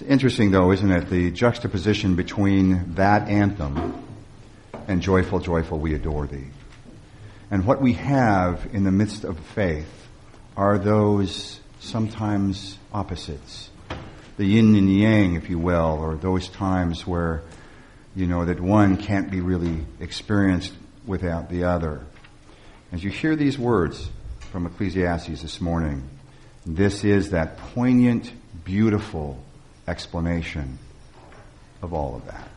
It's interesting, though, isn't it? The juxtaposition between that anthem and Joyful, Joyful, We Adore Thee. And what we have in the midst of faith are those sometimes opposites. The yin and yang, if you will, or those times where, you know, that one can't be really experienced without the other. As you hear these words from Ecclesiastes this morning, this is that poignant, beautiful explanation of all of that.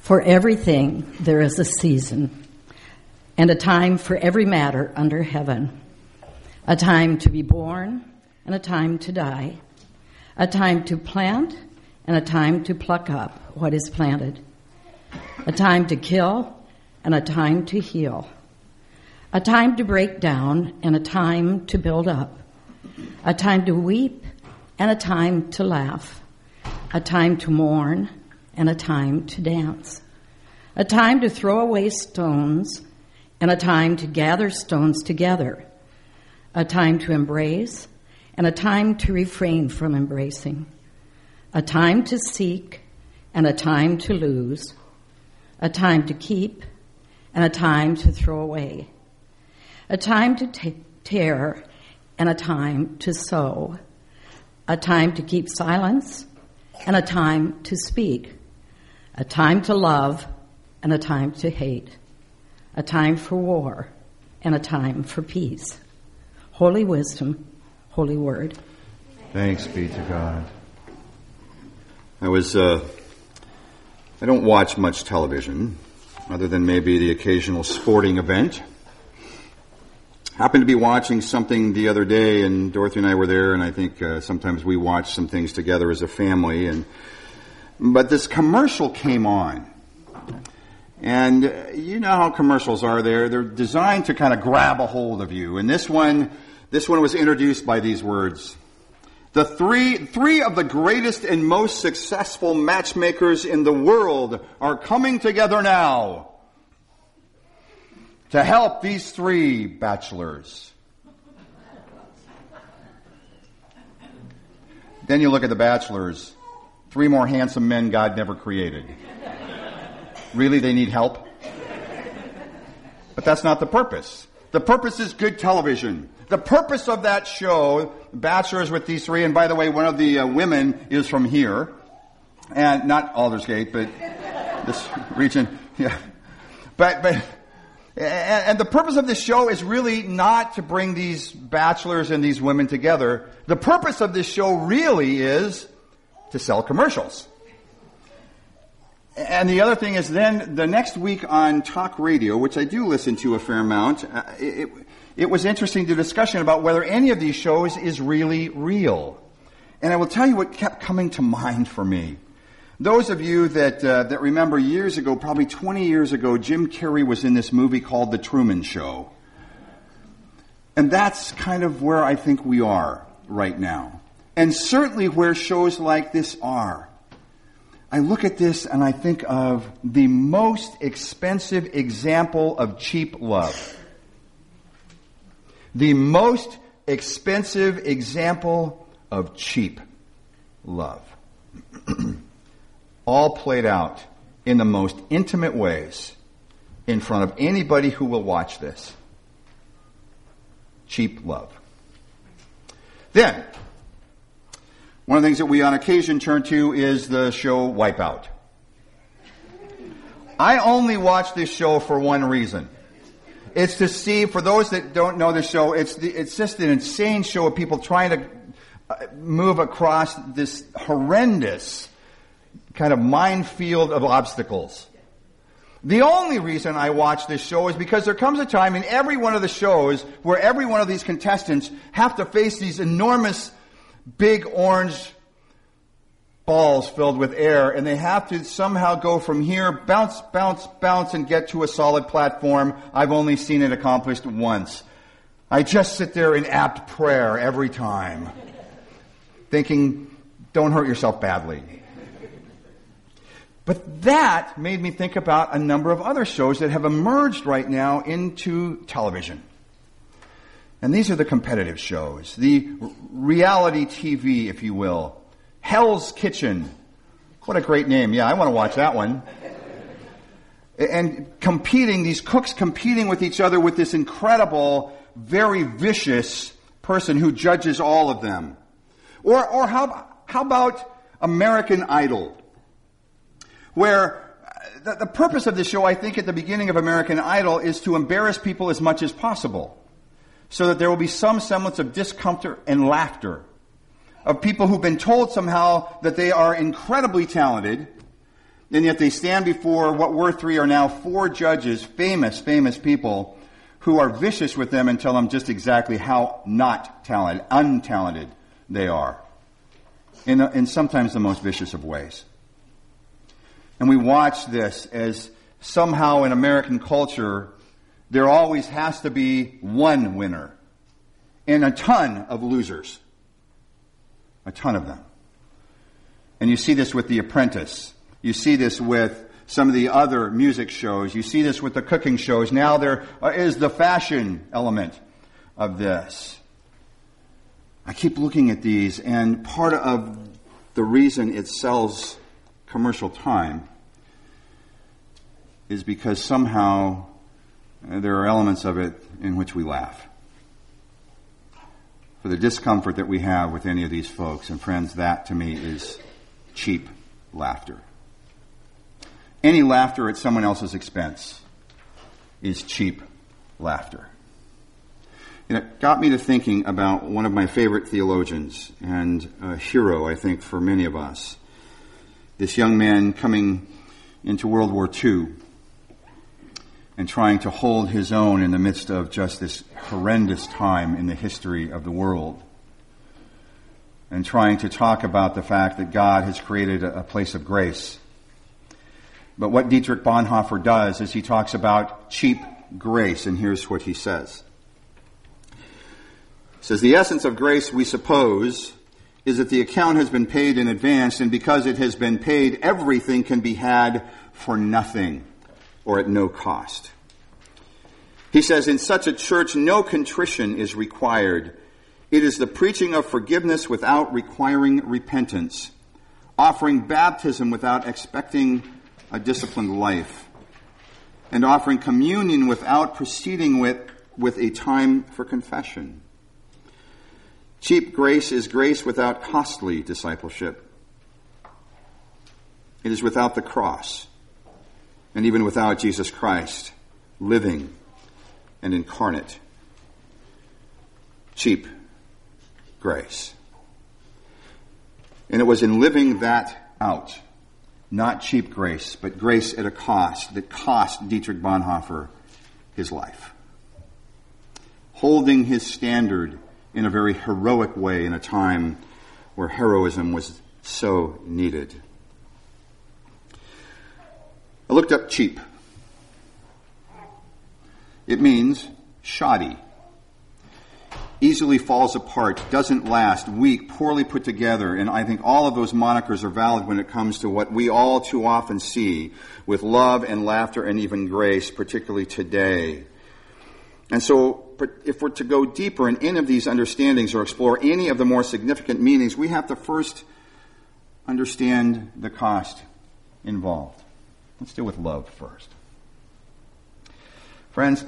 For everything there is a season, and a time for every matter under heaven. A time to be born, and a time to die. A time to plant, and a time to pluck up what is planted. A time to kill, and a time to heal a time to break down and a time to build up, a time to weep and a time to laugh, a time to mourn and a time to dance, a time to throw away stones and a time to gather stones together, a time to embrace and a time to refrain from embracing, a time to seek and a time to lose, a time to keep and a time to throw away a time to t- tear and a time to sow, a time to keep silence and a time to speak, a time to love and a time to hate, a time for war and a time for peace. Holy wisdom, holy word. Thanks be to God. I was, uh, I don't watch much television other than maybe the occasional sporting event happened to be watching something the other day, and Dorothy and I were there, and I think uh, sometimes we watch some things together as a family. And but this commercial came on, and uh, you know how commercials are. There, they're designed to kind of grab a hold of you. And this one, this one was introduced by these words. The three, three of the greatest and most successful matchmakers in the world are coming together now to help these three bachelors. then you look at the bachelors, three more handsome men God never created. really, they need help? But that's not the purpose. The purpose is good television. The purpose of that show, Bachelors with these three, and by the way, one of the uh, women is from here, and not Aldersgate, but this region. Yeah, but but and the purpose of this show is really not to bring these bachelors and these women together. The purpose of this show really is to sell commercials. And the other thing is then the next week on talk radio, which I do listen to a fair amount, uh, it, it was interesting the discussion about whether any of these shows is really real. And I will tell you what kept coming to mind for me. Those of you that, uh, that remember years ago, probably 20 years ago, Jim Carrey was in this movie called The Truman Show. And that's kind of where I think we are right now. And certainly where shows like this are. I look at this and I think of the most expensive example of cheap love. The most expensive example of cheap love. all played out in the most intimate ways in front of anybody who will watch this. Cheap love. Then, one of the things that we on occasion turn to is the show Wipeout. I only watch this show for one reason. It's to see, for those that don't know the show, it's, the, it's just an insane show of people trying to uh, move across this horrendous kind of minefield of obstacles. The only reason I watch this show is because there comes a time in every one of the shows where every one of these contestants have to face these enormous big orange balls filled with air and they have to somehow go from here, bounce, bounce, bounce and get to a solid platform. I've only seen it accomplished once. I just sit there in apt prayer every time, thinking, don't hurt yourself badly. But that made me think about a number of other shows that have emerged right now into television. And these are the competitive shows, the reality TV, if you will. Hell's Kitchen. What a great name. Yeah, I want to watch that one. And competing, these cooks competing with each other with this incredible, very vicious person who judges all of them. Or, or how, how about American Idol? Where uh, the, the purpose of the show, I think, at the beginning of American Idol is to embarrass people as much as possible. So that there will be some semblance of discomfort and laughter. Of people who've been told somehow that they are incredibly talented, and yet they stand before what were three are now four judges, famous, famous people, who are vicious with them and tell them just exactly how not talented, untalented they are. In, in sometimes the most vicious of ways. And we watch this as somehow in American culture, there always has to be one winner and a ton of losers. A ton of them. And you see this with The Apprentice. You see this with some of the other music shows. You see this with the cooking shows. Now there uh, is the fashion element of this. I keep looking at these, and part of the reason it sells commercial time is because somehow uh, there are elements of it in which we laugh. For the discomfort that we have with any of these folks, and friends, that to me is cheap laughter. Any laughter at someone else's expense is cheap laughter. And it got me to thinking about one of my favorite theologians and a hero, I think, for many of us. This young man coming into World War II and trying to hold his own in the midst of just this horrendous time in the history of the world. And trying to talk about the fact that God has created a place of grace but what Dietrich Bonhoeffer does is he talks about cheap grace, and here's what he says. He says, The essence of grace, we suppose, is that the account has been paid in advance, and because it has been paid, everything can be had for nothing or at no cost. He says, In such a church, no contrition is required. It is the preaching of forgiveness without requiring repentance, offering baptism without expecting a disciplined life, and offering communion without proceeding with, with a time for confession. Cheap grace is grace without costly discipleship. It is without the cross, and even without Jesus Christ living and incarnate. Cheap grace. And it was in living that out not cheap grace, but grace at a cost that cost Dietrich Bonhoeffer his life. Holding his standard in a very heroic way in a time where heroism was so needed. I looked up cheap. It means shoddy easily falls apart, doesn't last, weak, poorly put together, and I think all of those monikers are valid when it comes to what we all too often see with love and laughter and even grace, particularly today. And so, if we're to go deeper in any of these understandings or explore any of the more significant meanings, we have to first understand the cost involved. Let's deal with love first. Friends,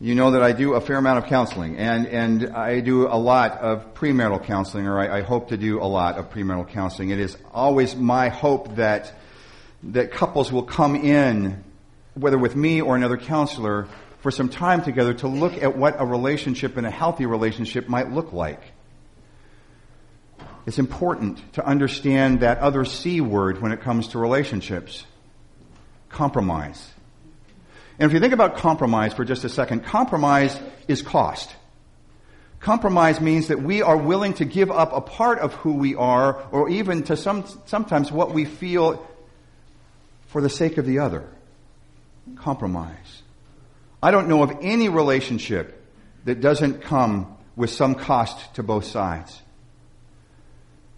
you know that I do a fair amount of counseling, and, and I do a lot of premarital counseling, or I, I, hope to do a lot of premarital counseling. It is always my hope that, that couples will come in, whether with me or another counselor, for some time together to look at what a relationship and a healthy relationship might look like. It's important to understand that other C word when it comes to relationships compromise. And if you think about compromise for just a second, compromise is cost. Compromise means that we are willing to give up a part of who we are, or even to some, sometimes what we feel for the sake of the other. Compromise. I don't know of any relationship that doesn't come with some cost to both sides.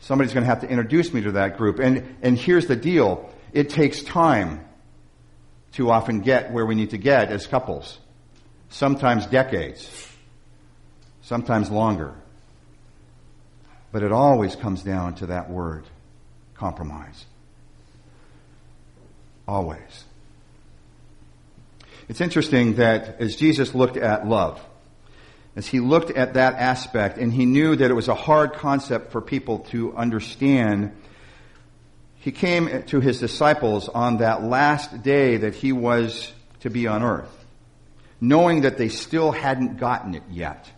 Somebody's going to have to introduce me to that group. And, and here's the deal. It takes time to often get where we need to get as couples. sometimes decades, sometimes longer. But it always comes down to that word compromise. Always. It's interesting that as Jesus looked at love, as he looked at that aspect and he knew that it was a hard concept for people to understand, he came to his disciples on that last day that he was to be on earth, knowing that they still hadn't gotten it yet.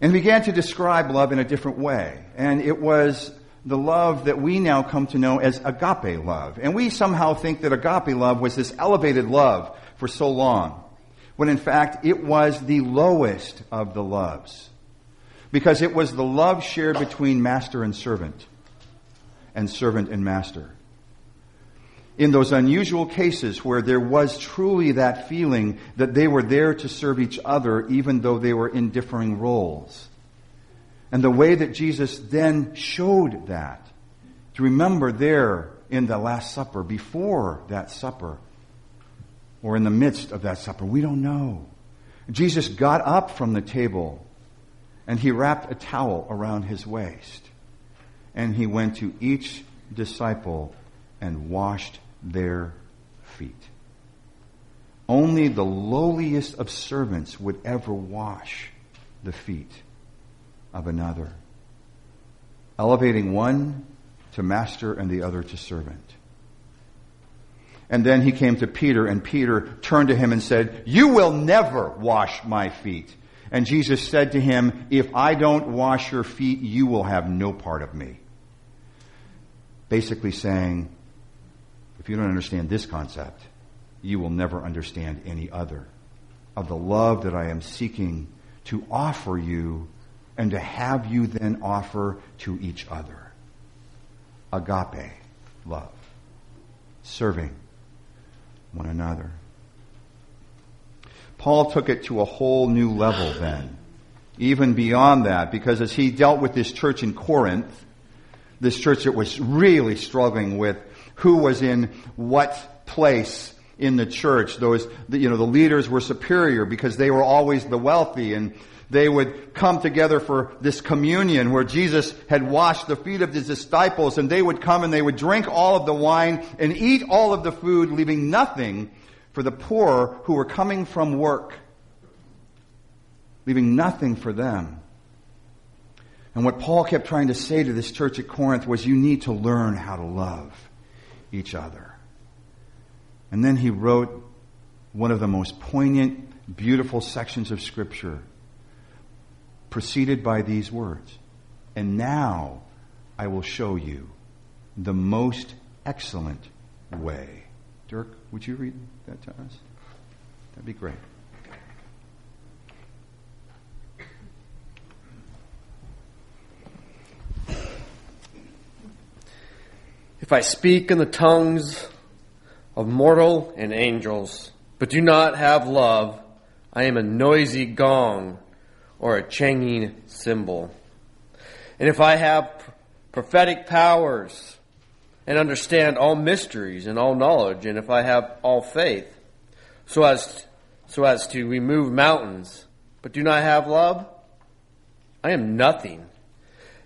And began to describe love in a different way. And it was the love that we now come to know as agape love. And we somehow think that agape love was this elevated love for so long when in fact it was the lowest of the loves. Because it was the love shared between master and servant, and servant and master. In those unusual cases where there was truly that feeling that they were there to serve each other even though they were in differing roles. And the way that Jesus then showed that, to remember there in the Last Supper, before that supper, or in the midst of that supper. We don't know. Jesus got up from the table and he wrapped a towel around his waist. And he went to each disciple and washed their feet. Only the lowliest of servants would ever wash the feet of another, elevating one to master and the other to servant. And then he came to Peter, and Peter turned to him and said, You will never wash my feet. And Jesus said to him, If I don't wash your feet, you will have no part of me. Basically saying, if you don't understand this concept, you will never understand any other of the love that I am seeking to offer you and to have you then offer to each other. Agape love. Serving one another. Paul took it to a whole new level then, even beyond that, because as he dealt with this church in Corinth, this church that was really struggling with who was in what place in the church. Those, you know, the leaders were superior because they were always the wealthy and they would come together for this communion where Jesus had washed the feet of his disciples and they would come and they would drink all of the wine and eat all of the food, leaving nothing for the poor who were coming from work. Leaving nothing for them. And what Paul kept trying to say to this church at Corinth was you need to learn how to love each other. And then he wrote one of the most poignant, beautiful sections of Scripture preceded by these words. And now I will show you the most excellent way. Dirk, would you read that to us? That'd be great. If I speak in the tongues of mortal and angels, but do not have love, I am a noisy gong or a changing cymbal. And if I have prophetic powers and understand all mysteries and all knowledge, and if I have all faith, so as, so as to remove mountains, but do not have love, I am nothing.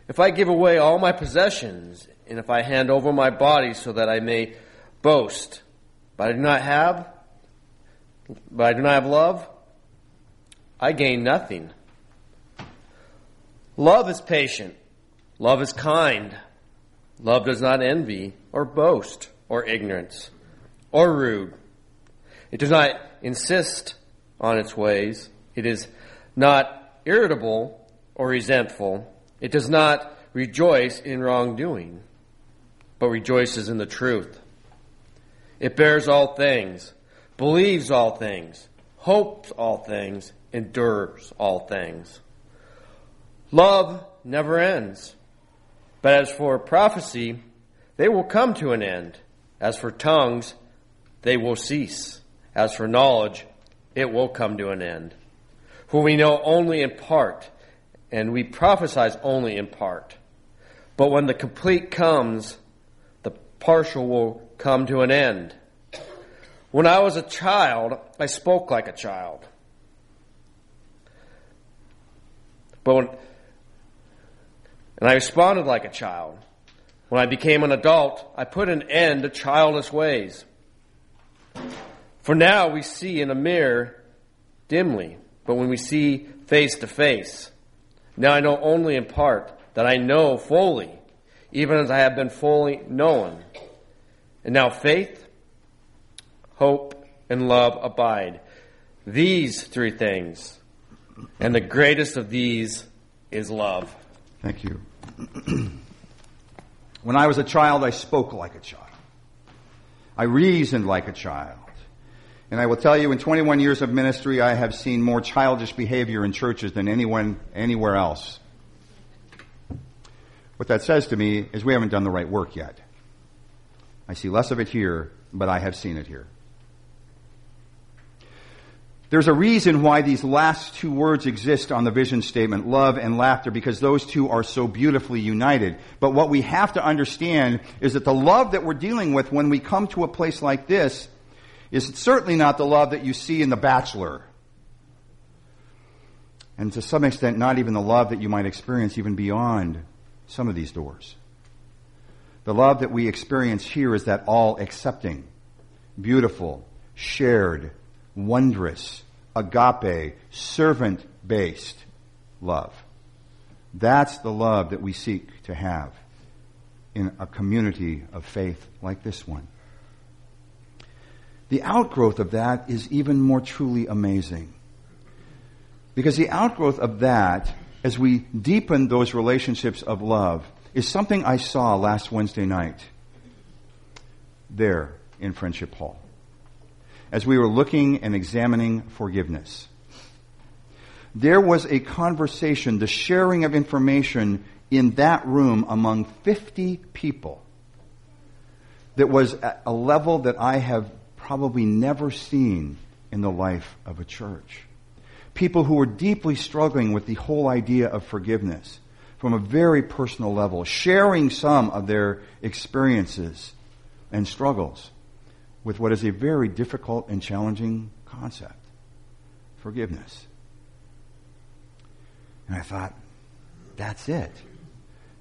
If I give away all my possessions, and if I hand over my body so that I may boast, but I do not have, but I do not have love, I gain nothing. Love is patient. Love is kind. Love does not envy or boast or ignorance or rude. It does not insist on its ways. It is not irritable or resentful. It does not rejoice in wrongdoing, but rejoices in the truth. It bears all things, believes all things, hopes all things, endures all things. Love never ends. But as for prophecy, they will come to an end. As for tongues, they will cease. As for knowledge, it will come to an end. For we know only in part, and we prophesy only in part. But when the complete comes, the partial will come to an end. When I was a child, I spoke like a child. But when, and I responded like a child. When I became an adult, I put an end to childish ways. For now we see in a mirror dimly, but when we see face to face, now I know only in part that I know fully, even as I have been fully known. And now faith, hope, and love abide. These three things. And the greatest of these is love. Thank you. when I was a child, I spoke like a child. I reasoned like a child. And I will tell you, in 21 years of ministry, I have seen more childish behavior in churches than anyone anywhere else. What that says to me is we haven't done the right work yet. I see less of it here, but I have seen it here. There's a reason why these last two words exist on the vision statement, love and laughter, because those two are so beautifully united. But what we have to understand is that the love that we're dealing with when we come to a place like this is certainly not the love that you see in The Bachelor. And to some extent, not even the love that you might experience even beyond some of these doors. The love that we experience here is that all accepting, beautiful, shared, wondrous, agape, servant based love. That's the love that we seek to have in a community of faith like this one. The outgrowth of that is even more truly amazing. Because the outgrowth of that, as we deepen those relationships of love, is something I saw last Wednesday night there in Friendship Hall as we were looking and examining forgiveness. There was a conversation, the sharing of information in that room among 50 people that was at a level that I have probably never seen in the life of a church. People who were deeply struggling with the whole idea of forgiveness from a very personal level, sharing some of their experiences and struggles with what is a very difficult and challenging concept forgiveness. And I thought, that's it.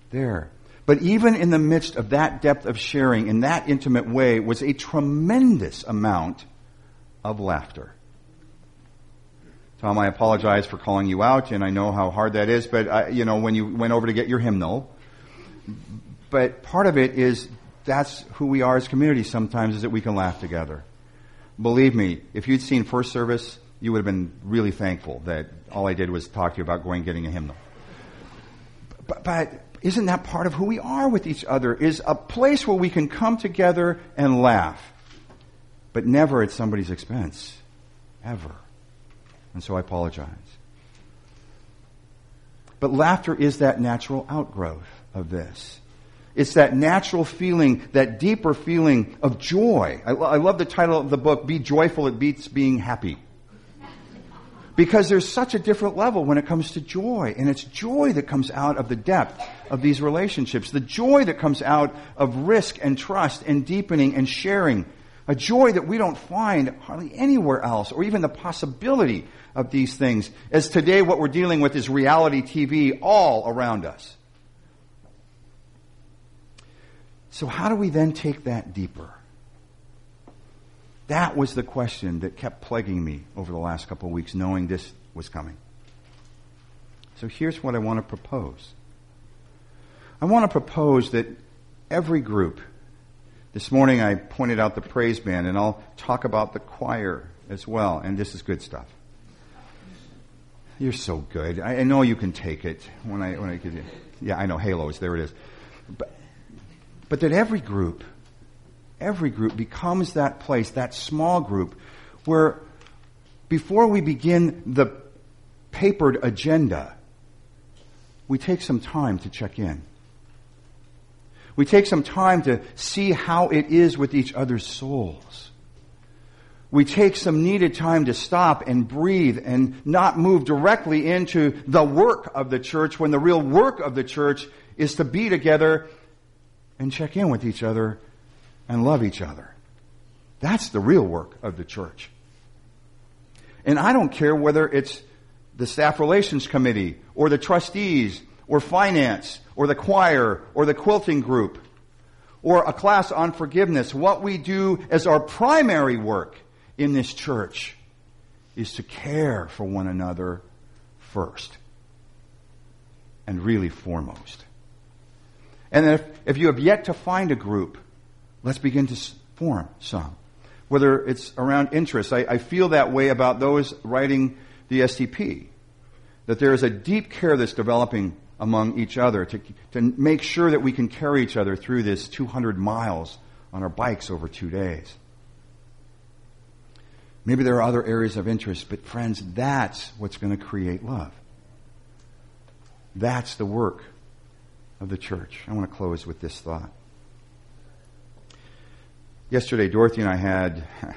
There. But even in the midst of that depth of sharing in that intimate way was a tremendous amount of laughter. Tom, I apologize for calling you out, and I know how hard that is, but, I, you know, when you went over to get your hymnal, but part of it is that's who we are as community sometimes is that we can laugh together. Believe me, if you'd seen first service, you would have been really thankful that all I did was talk to you about going and getting a hymnal. But, but isn't that part of who we are with each other? Is a place where we can come together and laugh, but never at somebody's expense. Ever. And so I apologize. But laughter is that natural outgrowth of this. It's that natural feeling, that deeper feeling of joy. I, I love the title of the book, Be Joyful, it beats being happy. Because there's such a different level when it comes to joy. And it's joy that comes out of the depth of these relationships. The joy that comes out of risk and trust and deepening and sharing. A joy that we don't find hardly anywhere else, or even the possibility of these things. As today what we're dealing with is reality TV all around us. So, how do we then take that deeper? That was the question that kept plaguing me over the last couple of weeks, knowing this was coming. So, here's what I want to propose I want to propose that every group, this morning I pointed out the praise band, and I'll talk about the choir as well, and this is good stuff. You're so good. I, know you can take it when I when I give you. Yeah, I know halos. There it is. But but that every group, every group becomes that place, that small group, where before we begin the papered agenda, we take some time to check in. We take some time to see how it is with each other's souls. We take some needed time to stop and breathe and not move directly into the work of the church when the real work of the church is to be together and check in with each other and love each other. That's the real work of the church. And I don't care whether it's the staff relations committee or the trustees or finance or the choir or the quilting group or a class on forgiveness. What we do as our primary work in this church is to care for one another first and really foremost. And if, if you have yet to find a group, let's begin to form some. Whether it's around interests, I, I feel that way about those writing the STP. That there is a deep care that's developing among each other to, to make sure that we can carry each other through this 200 miles on our bikes over two days. Maybe there are other areas of interest, but friends, that's what's going to create love. That's the work of the church. I want to close with this thought. Yesterday, Dorothy and I had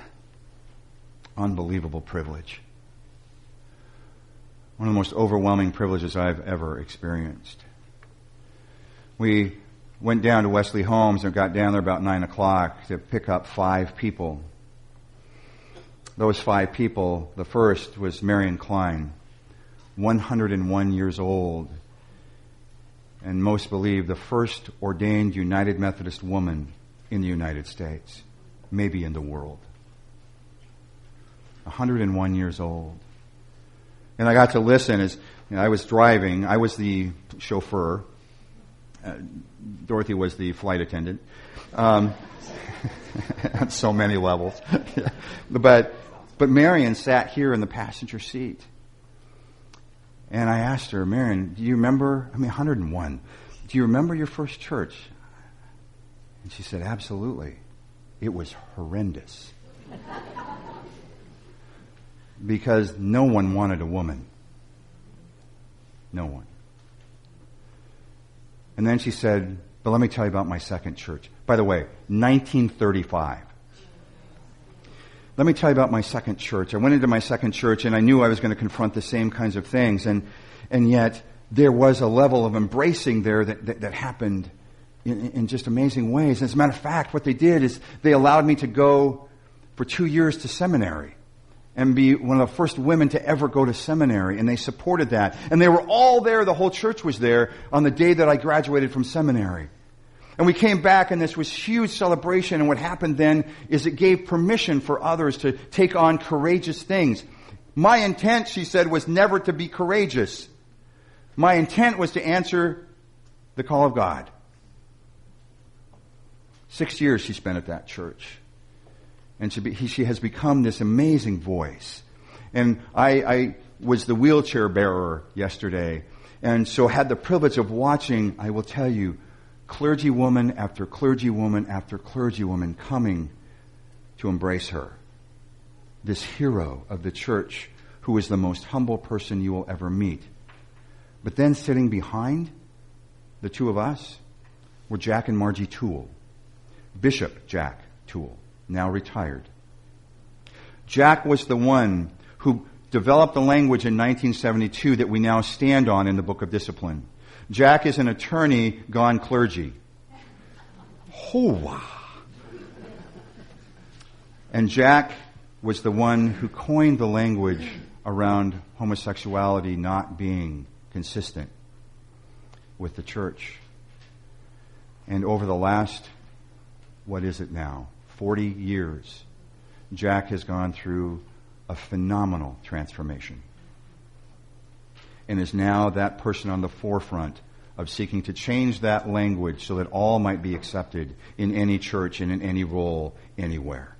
unbelievable privilege. One of the most overwhelming privileges I've ever experienced. We went down to Wesley Homes and got down there about 9 o'clock to pick up five people. Those five people, the first was Marion Klein, 101 years old, and most believe the first ordained United Methodist woman in the United States, maybe in the world. 101 years old. And I got to listen as you know, I was driving. I was the chauffeur. Uh, Dorothy was the flight attendant. Um, at so many levels. but, but Marion sat here in the passenger seat. And I asked her, Marion, do you remember? I mean, 101. Do you remember your first church? And she said, Absolutely. It was horrendous. because no one wanted a woman. No one. And then she said, But let me tell you about my second church. By the way, 1935. Let me tell you about my second church. I went into my second church and I knew I was going to confront the same kinds of things. And, and yet, there was a level of embracing there that, that, that happened in, in, just amazing ways. As a matter of fact, what they did is they allowed me to go for two years to seminary and be one of the first women to ever go to seminary. And they supported that. And they were all there, the whole church was there on the day that I graduated from seminary. And we came back and this was huge celebration. And what happened then is it gave permission for others to take on courageous things. My intent, she said, was never to be courageous. My intent was to answer the call of God. Six years she spent at that church. And she, he, she has become this amazing voice. And I, I was the wheelchair bearer yesterday. And so had the privilege of watching, I will tell you, clergywoman after clergywoman after clergywoman coming to embrace her. This hero of the church who is the most humble person you will ever meet. But then sitting behind the two of us were Jack and Margie Tuell. Bishop Jack Tuell, now retired. Jack was the one who developed the language in 1972 that we now stand on in the Book of Discipline. Jack is an attorney gone clergy. Hoa. And Jack was the one who coined the language around homosexuality not being consistent with the church. And over the last, what is it now, 40 years, Jack has gone through a phenomenal transformation and is now that person on the forefront of seeking to change that language so that all might be accepted in any church and in any role anywhere.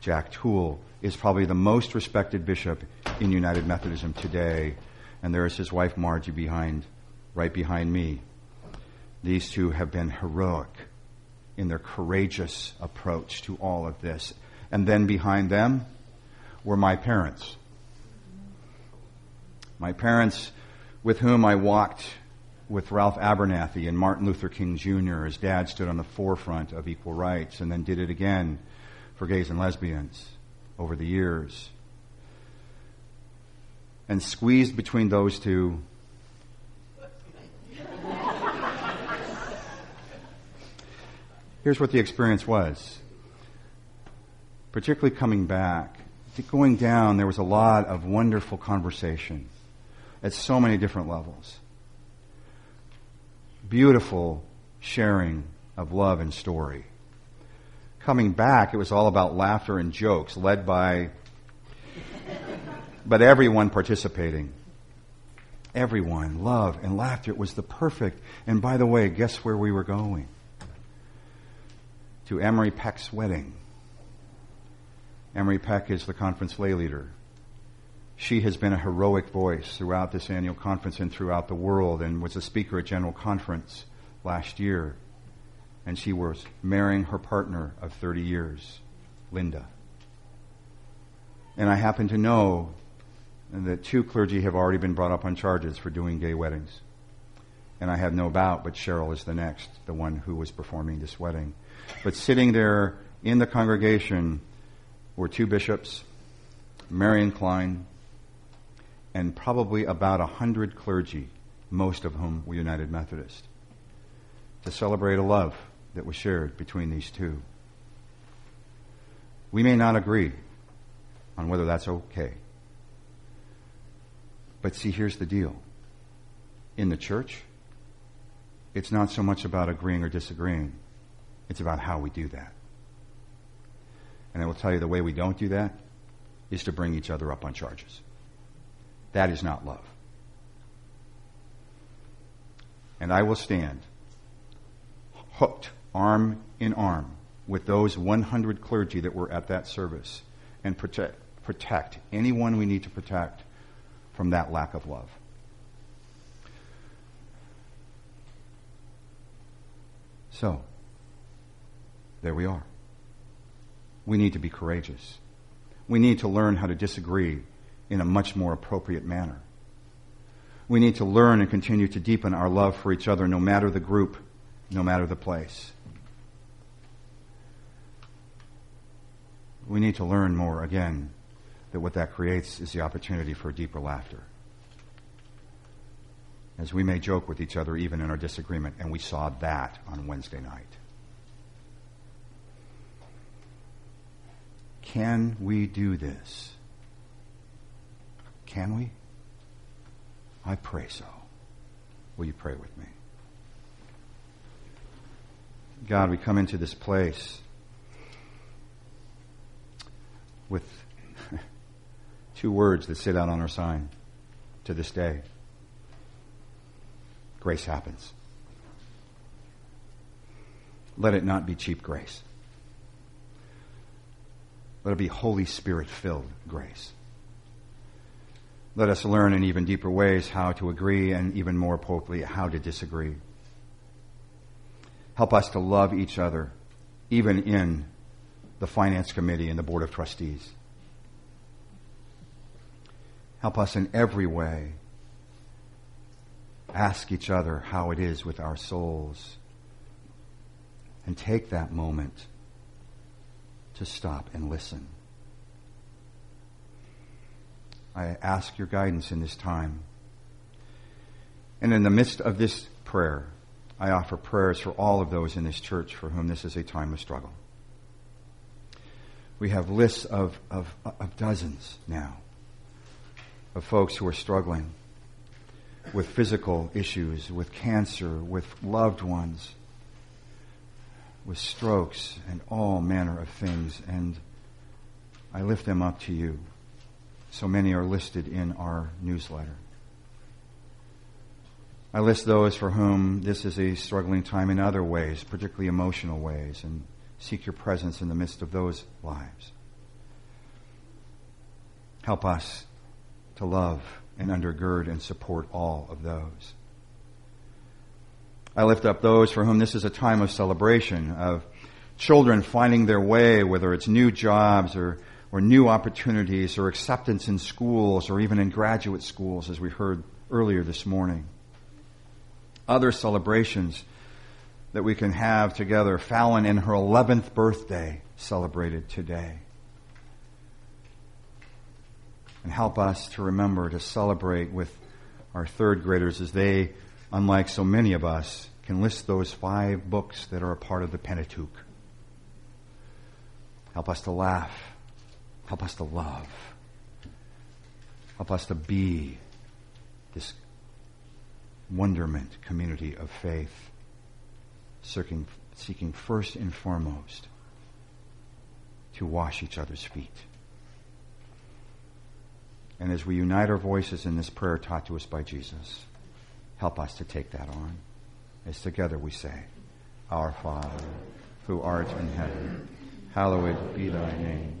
Jack Tuell is probably the most respected bishop in United Methodism today, and there is his wife Margie behind, right behind me. These two have been heroic in their courageous approach to all of this. And then behind them were my parents my parents, with whom I walked with Ralph Abernathy and Martin Luther King Jr. His dad stood on the forefront of equal rights and then did it again for gays and lesbians over the years. And squeezed between those two Here's what the experience was. particularly coming back, going down, there was a lot of wonderful conversation at so many different levels. Beautiful sharing of love and story. Coming back, it was all about laughter and jokes led by, but everyone participating. Everyone, love and laughter. It was the perfect. And by the way, guess where we were going? To Amory Peck's wedding. Amory Peck is the conference lay leader. She has been a heroic voice throughout this annual conference and throughout the world and was a speaker at General Conference last year. And she was marrying her partner of 30 years, Linda. And I happen to know that two clergy have already been brought up on charges for doing gay weddings. And I have no doubt, but Cheryl is the next, the one who was performing this wedding. But sitting there in the congregation were two bishops, Marion Klein, and probably about a hundred clergy, most of whom were United Methodist, to celebrate a love that was shared between these two. We may not agree on whether that's okay. But see, here's the deal. In the church, it's not so much about agreeing or disagreeing. It's about how we do that. And I will tell you the way we don't do that is to bring each other up on charges. That is not love. And I will stand hooked arm in arm with those 100 clergy that were at that service and protect, protect anyone we need to protect from that lack of love. So, there we are. We need to be courageous. We need to learn how to disagree in a much more appropriate manner. We need to learn and continue to deepen our love for each other no matter the group, no matter the place. We need to learn more again that what that creates is the opportunity for deeper laughter. As we may joke with each other even in our disagreement, and we saw that on Wednesday night. Can we do this? Can we? I pray so. Will you pray with me? God, we come into this place with two words that sit out on our sign to this day. Grace happens. Let it not be cheap grace. Let it be Holy Spirit filled grace. Let us learn in even deeper ways how to agree and even more appropriately how to disagree. Help us to love each other, even in the finance committee and the board of trustees. Help us in every way ask each other how it is with our souls and take that moment to stop and listen. I ask your guidance in this time. And in the midst of this prayer, I offer prayers for all of those in this church for whom this is a time of struggle. We have lists of, of, of dozens now of folks who are struggling with physical issues, with cancer, with loved ones, with strokes, and all manner of things. And I lift them up to you. So many are listed in our newsletter. I list those for whom this is a struggling time in other ways, particularly emotional ways, and seek your presence in the midst of those lives. Help us to love and undergird and support all of those. I lift up those for whom this is a time of celebration, of children finding their way, whether it's new jobs or or new opportunities or acceptance in schools or even in graduate schools, as we heard earlier this morning. Other celebrations that we can have together. Fallon in her 11th birthday celebrated today. And help us to remember to celebrate with our third graders as they, unlike so many of us, can list those five books that are a part of the Pentateuch Help us to laugh. Help us to love. Help us to be this wonderment community of faith, seeking, seeking first and foremost to wash each other's feet. And as we unite our voices in this prayer taught to us by Jesus, help us to take that on. As together we say, Our Father, who art in heaven, hallowed be thy name.